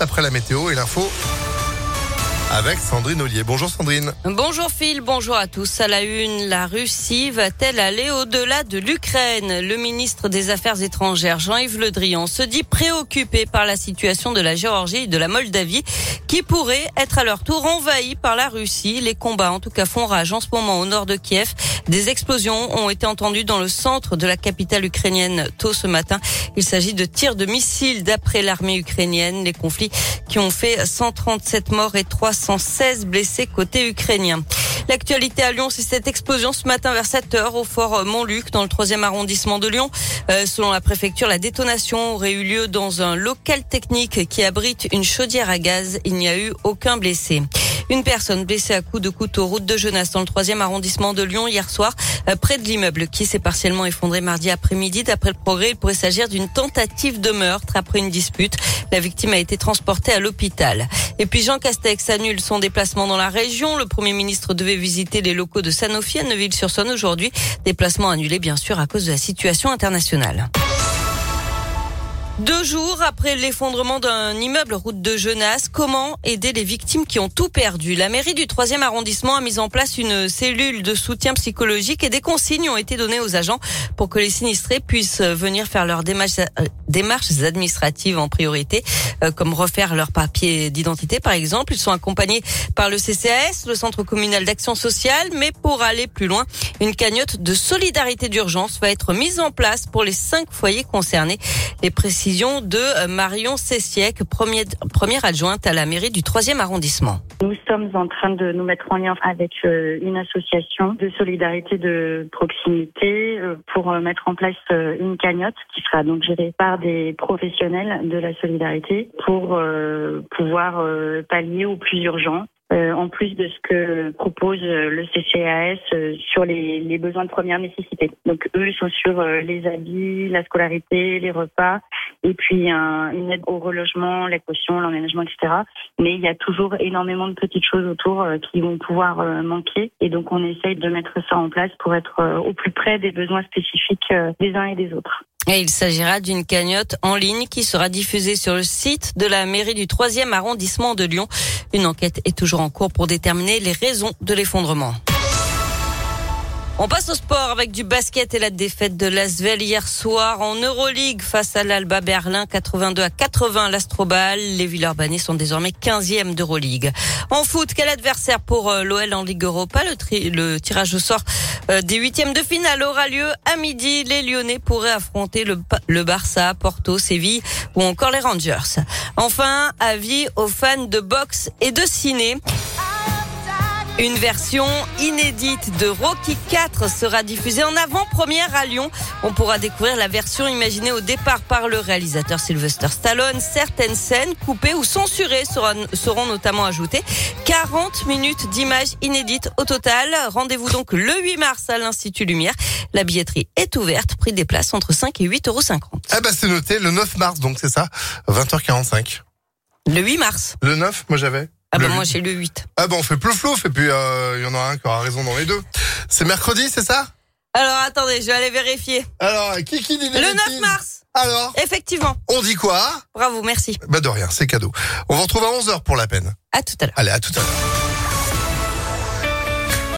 après la météo et l'info avec Sandrine Ollier. Bonjour Sandrine. Bonjour Phil, bonjour à tous. À la une, la Russie va-t-elle aller au-delà de l'Ukraine? Le ministre des Affaires étrangères, Jean-Yves Le Drian, se dit préoccupé par la situation de la Géorgie et de la Moldavie qui pourraient être à leur tour envahis par la Russie. Les combats en tout cas font rage en ce moment au nord de Kiev. Des explosions ont été entendues dans le centre de la capitale ukrainienne tôt ce matin. Il s'agit de tirs de missiles d'après l'armée ukrainienne. Les conflits qui ont fait 137 morts et 300 116 blessés côté ukrainien. L'actualité à Lyon, c'est cette explosion ce matin vers 7 heures au fort Montluc dans le troisième arrondissement de Lyon. Euh, selon la préfecture, la détonation aurait eu lieu dans un local technique qui abrite une chaudière à gaz. Il n'y a eu aucun blessé. Une personne blessée à coups de couteau route de Genasse dans le troisième arrondissement de Lyon hier soir, euh, près de l'immeuble qui s'est partiellement effondré mardi après-midi. D'après le progrès, il pourrait s'agir d'une tentative de meurtre après une dispute. La victime a été transportée à l'hôpital. Et puis Jean Castex annule son déplacement dans la région. Le Premier ministre devait visiter les locaux de Sanofi à Neuville-sur-Saône aujourd'hui. Déplacement annulé bien sûr à cause de la situation internationale. Deux jours après l'effondrement d'un immeuble route de Genasse, comment aider les victimes qui ont tout perdu? La mairie du 3e arrondissement a mis en place une cellule de soutien psychologique et des consignes ont été données aux agents pour que les sinistrés puissent venir faire leurs démarches, euh, administratives en priorité, euh, comme refaire leur papier d'identité par exemple. Ils sont accompagnés par le CCAS, le Centre communal d'action sociale, mais pour aller plus loin, une cagnotte de solidarité d'urgence va être mise en place pour les cinq foyers concernés. Les de euh, Marion Sessiec, première, adjointe à la mairie du 3e arrondissement. Nous sommes en train de nous mettre en lien avec euh, une association de solidarité de proximité euh, pour mettre en place une cagnotte qui sera donc gérée par des professionnels de la solidarité pour pouvoir pallier au plus urgent en plus de ce que propose le CCAS sur les, besoins de première nécessité. Donc eux sont sur les habits, la scolarité, les repas, et puis un, une aide au relogement, la caution, l'emménagement, etc. Mais il y a toujours énormément de petites choses autour qui vont pouvoir manquer, et donc on essaye de mettre ça en place pour être au plus près des besoins spécifiques des uns et des autres. Et il s'agira d'une cagnotte en ligne qui sera diffusée sur le site de la mairie du 3e arrondissement de Lyon. Une enquête est toujours en cours pour déterminer les raisons de l'effondrement. On passe au sport avec du basket et la défaite de l'Asvel hier soir en Euroleague face à l'Alba Berlin 82 à 80 l'Astrobal. Les Villeurbanais sont désormais 15e d'Euroleague. En foot, quel adversaire pour euh, l'OL en Ligue Europa? Le, tirage au sort euh, des huitièmes de finale aura lieu à midi. Les Lyonnais pourraient affronter le, le Barça, Porto, Séville ou encore les Rangers. Enfin, avis aux fans de boxe et de ciné. Une version inédite de Rocky 4 sera diffusée en avant-première à Lyon. On pourra découvrir la version imaginée au départ par le réalisateur Sylvester Stallone. Certaines scènes coupées ou censurées seront, seront notamment ajoutées. 40 minutes d'images inédites au total. Rendez-vous donc le 8 mars à l'Institut Lumière. La billetterie est ouverte. Prix des places entre 5 et 8,50 euros. Ah bah c'est noté, le 9 mars donc c'est ça, 20h45. Le 8 mars. Le 9, moi j'avais. Ah bah moi j'ai le 8. Ah bah on fait plouf et puis il euh, y en a un qui aura raison dans les deux. C'est mercredi, c'est ça? Alors attendez, je vais aller vérifier. Alors, qui qui dit Le 9 mars Alors? Effectivement. On dit quoi? Bravo, merci. Bah de rien, c'est cadeau. On vous retrouve à 11h pour la peine. À tout à l'heure. Allez, à tout à l'heure.